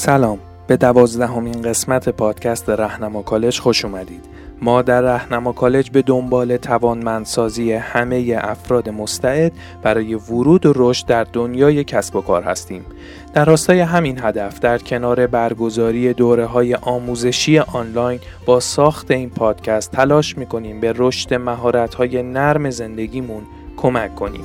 سلام. به دوازدهمین قسمت پادکست رهنما کالج خوش اومدید. ما در رهنما کالج به دنبال توانمندسازی همه افراد مستعد برای ورود و رشد در دنیای کسب و کار هستیم. در راستای همین هدف در کنار برگزاری دوره های آموزشی آنلاین با ساخت این پادکست تلاش می‌کنیم به رشد مهارت های نرم زندگیمون کمک کنیم.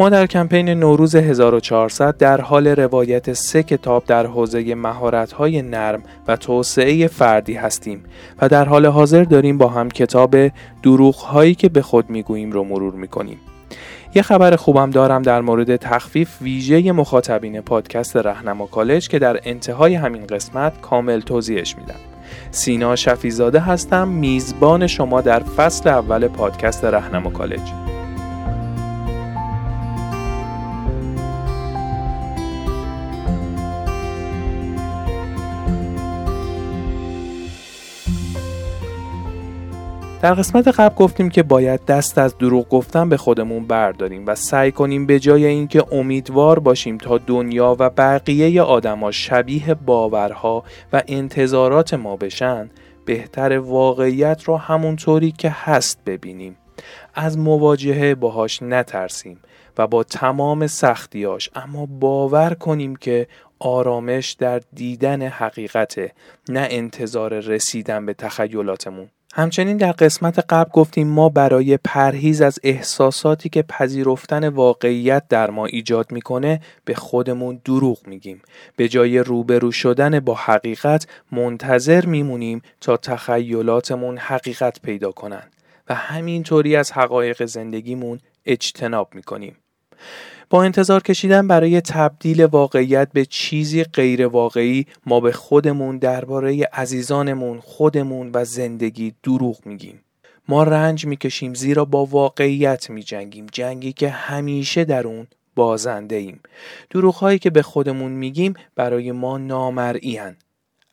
ما در کمپین نوروز 1400 در حال روایت سه کتاب در حوزه مهارت‌های نرم و توسعه فردی هستیم و در حال حاضر داریم با هم کتاب دروغ که به خود می‌گوییم رو مرور می‌کنیم. یه خبر خوبم دارم در مورد تخفیف ویژه مخاطبین پادکست رهنما کالج که در انتهای همین قسمت کامل توضیحش میدم. سینا شفیزاده هستم میزبان شما در فصل اول پادکست رهنما کالج. در قسمت قبل گفتیم که باید دست از دروغ گفتن به خودمون برداریم و سعی کنیم به جای اینکه امیدوار باشیم تا دنیا و بقیه آدما شبیه باورها و انتظارات ما بشن بهتر واقعیت رو همونطوری که هست ببینیم. از مواجهه باهاش نترسیم و با تمام سختیاش اما باور کنیم که آرامش در دیدن حقیقته نه انتظار رسیدن به تخیلاتمون. همچنین در قسمت قبل گفتیم ما برای پرهیز از احساساتی که پذیرفتن واقعیت در ما ایجاد می‌کنه به خودمون دروغ میگیم. به جای روبرو شدن با حقیقت منتظر میمونیم تا تخیلاتمون حقیقت پیدا کنند و همینطوری از حقایق زندگیمون اجتناب می‌کنیم. با انتظار کشیدن برای تبدیل واقعیت به چیزی غیر واقعی ما به خودمون درباره عزیزانمون خودمون و زندگی دروغ میگیم. ما رنج می‌کشیم زیرا با واقعیت میجنگیم. جنگی که همیشه در اون بازنده ایم دروغ هایی که به خودمون میگیم برای ما نامرئی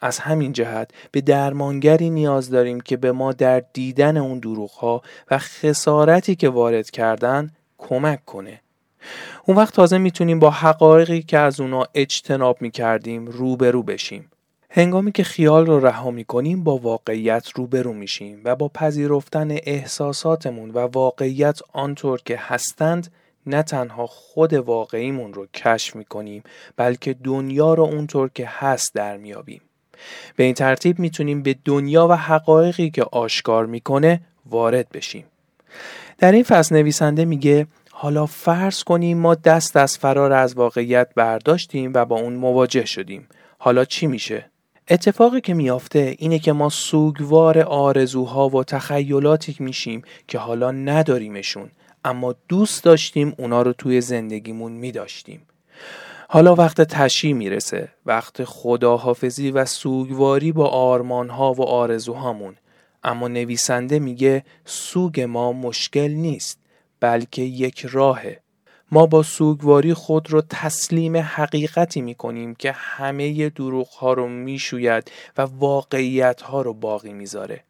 از همین جهت به درمانگری نیاز داریم که به ما در دیدن اون دروغ ها و خسارتی که وارد کردن کمک کنه. اون وقت تازه می‌تونیم با حقایقی که از اونا اجتناب می‌کردیم روبرو بشیم. هنگامی که خیال رو رها می‌کنیم با واقعیت روبرو میشیم و با پذیرفتن احساساتمون و واقعیت آنطور که هستند نه تنها خود واقعیمون رو کشف می‌کنیم بلکه دنیا رو اونطور که هست در میابیم. به این ترتیب می‌تونیم به دنیا و حقایقی که آشکار می‌کنه وارد بشیم. در این فصل نویسنده میگه حالا فرض کنیم ما دست از فرار از واقعیت برداشتیم و با اون مواجه شدیم. حالا چی میشه؟ اتفاقی که میافته اینه که ما سوگوار آرزوها و تخیلاتی میشیم که حالا نداریمشون اما دوست داشتیم اونا رو توی زندگیمون میداشتیم. حالا وقت تشی می‌رسه وقت خداحافظی و سوگواری با آرمانها و آرزوهامون اما نویسنده میگه سوگ ما مشکل نیست بلکه یک راهه ما با سوگواری خود رو تسلیم حقیقتی می کنیم که همه دروغ ها رو می شوید و واقعیت ها رو باقی می‌ذاره.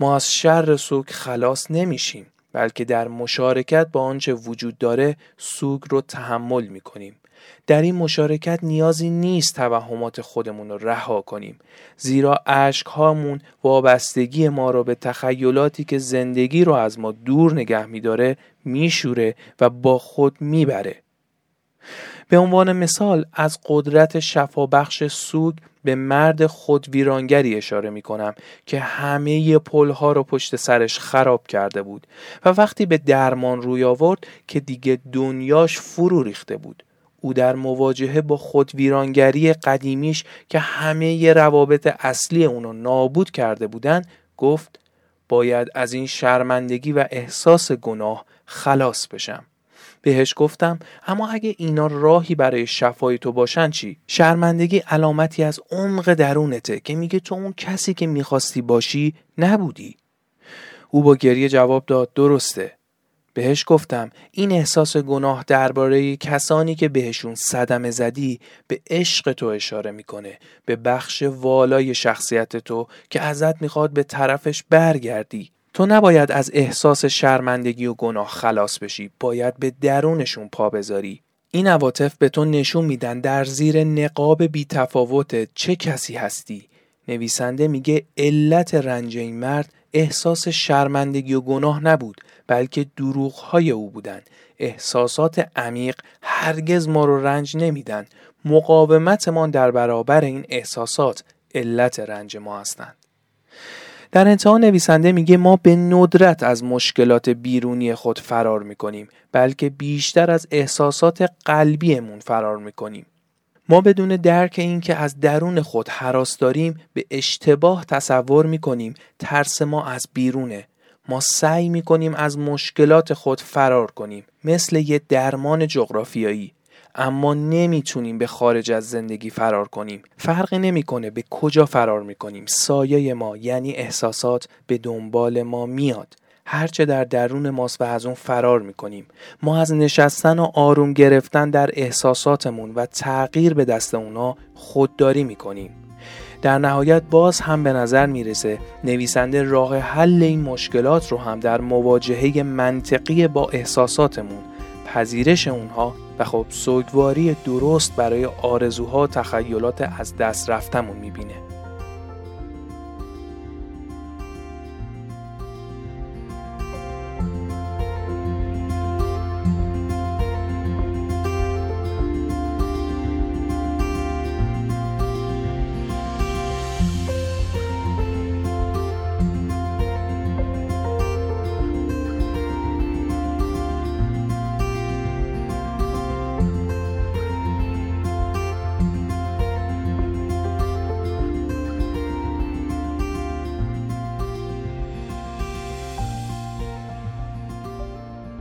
ما از شر سوگ خلاص نمیشیم بلکه در مشارکت با آنچه وجود داره سوگ رو تحمل می کنیم. در این مشارکت نیازی نیست توهمات خودمون رو رها کنیم. زیرا اشک هامون وابستگی ما رو به تخیلاتی که زندگی رو از ما دور نگه میداره میشوره و با خود می‌بره. به عنوان مثال از قدرت شفابخش سوگ به مرد خود ویرانگری اشاره می کنم که همه پلها رو پشت سرش خراب کرده بود و وقتی به درمان روی آورد که دیگه دنیاش فرو ریخته بود. او در مواجهه با خود ویرانگری قدیمیش که همه روابط اصلی اونو نابود کرده بودن گفت باید از این شرمندگی و احساس گناه خلاص بشم. بهش گفتم اما اگه اینا راهی برای شفای تو باشن چی؟ شرمندگی علامتی از عمق درونته که میگه تو اون کسی که می‌خواستی باشی نبودی. او با گریه جواب داد درسته. بهش گفتم این احساس گناه درباره کسانی که بهشون صدمه زدی به عشق تو اشاره می‌کنه به بخش والای شخصیت تو که ازت می‌خواد به طرفش برگردی. تو نباید از احساس شرمندگی و گناه خلاص بشی باید به درونشون پا بذاری. این عواطف به تو نشون میدن در زیر نقاب بیتفاوت چه کسی هستی. نویسنده میگه علت رنج این مرد احساس شرمندگی و گناه نبود بلکه دروغهای او بودند. احساسات عمیق هرگز ما رو رنج نمیدن مقاومتمان در برابر این احساسات علت رنج ما هستند. در انتها نویسنده میگه ما به ندرت از مشکلات بیرونی خود فرار می‌کنیم بلکه بیشتر از احساسات قلبیمون فرار می‌کنیم. ما بدون درک اینکه از درون خود حراس داریم به اشتباه تصور می‌کنیم. ترس ما از بیرونه. ما سعی می‌کنیم از مشکلات خود فرار کنیم. مثل یه درمان جغرافیایی. اما نمی‌تونیم به خارج از زندگی فرار کنیم. فرقی نمی‌کنه به کجا فرار می‌کنیم. سایه ما یعنی احساسات به دنبال ما میاد. هرچه در درون ماست و از اون فرار می‌کنیم. ما از نشستن و آروم گرفتن در احساساتمون و تغییر به دست اونا خودداری می‌کنیم. در نهایت باز هم به نظر می‌رسه نویسنده راه حل این مشکلات رو هم در مواجهه منطقی با احساساتمون پذیرش اونها و خب سوگواری درست برای آرزوها و تخیلات از دست رفتمون می‌بینه.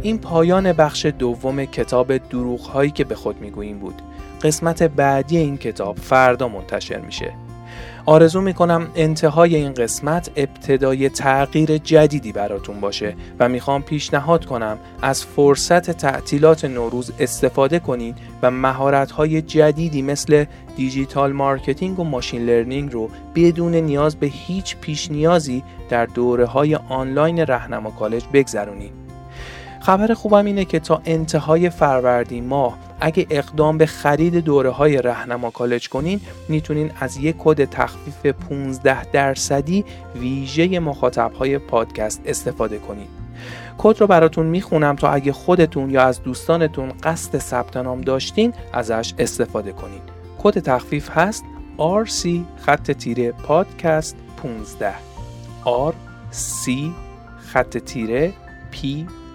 این پایان بخش دوم کتاب دروغ هایی که به خود می‌گوییم بود. قسمت بعدی این کتاب فردا منتشر میشه. آرزو می‌کنم انتهای این قسمت ابتدای تغییر جدیدی براتون باشه و می‌خوام پیشنهاد کنم از فرصت تعطیلات نوروز استفاده کنید و مهارت های جدیدی مثل digital marketing و machine learning رو بدون نیاز به هیچ پیش نیازی در دوره های آنلاین رهنما کالج بگذرونید. خبر خوبم اینه که تا انتهای فروردین ماه اگه اقدام به خرید دوره های رهنما کالج کنین می‌تونین از یک کد تخفیف 15 درصدی ویژه مخاطب های پادکست استفاده کنین. کد رو براتون می‌خونم تا اگه خودتون یا از دوستانتون قصد ثبت نام داشتین ازش استفاده کنین. کد تخفیف هست RC خط تیره پادکست 15 RC خط تیره P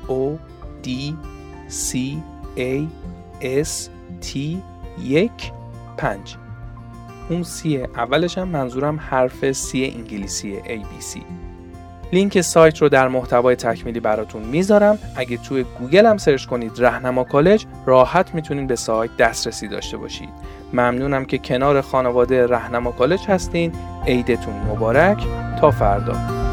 O D C A S T یک پنج. اون C اولش هم منظورم حرف C انگلیسی ABC لینک سایت رو در محتوای تکمیلی براتون می‌ذارم. اگه توی گوگل هم سرچ کنید رهنما کالج راحت می‌تونید به سایت دسترسی داشته باشید. ممنونم که کنار خانواده رهنما کالج هستین. عیدتون مبارک. تا فردا.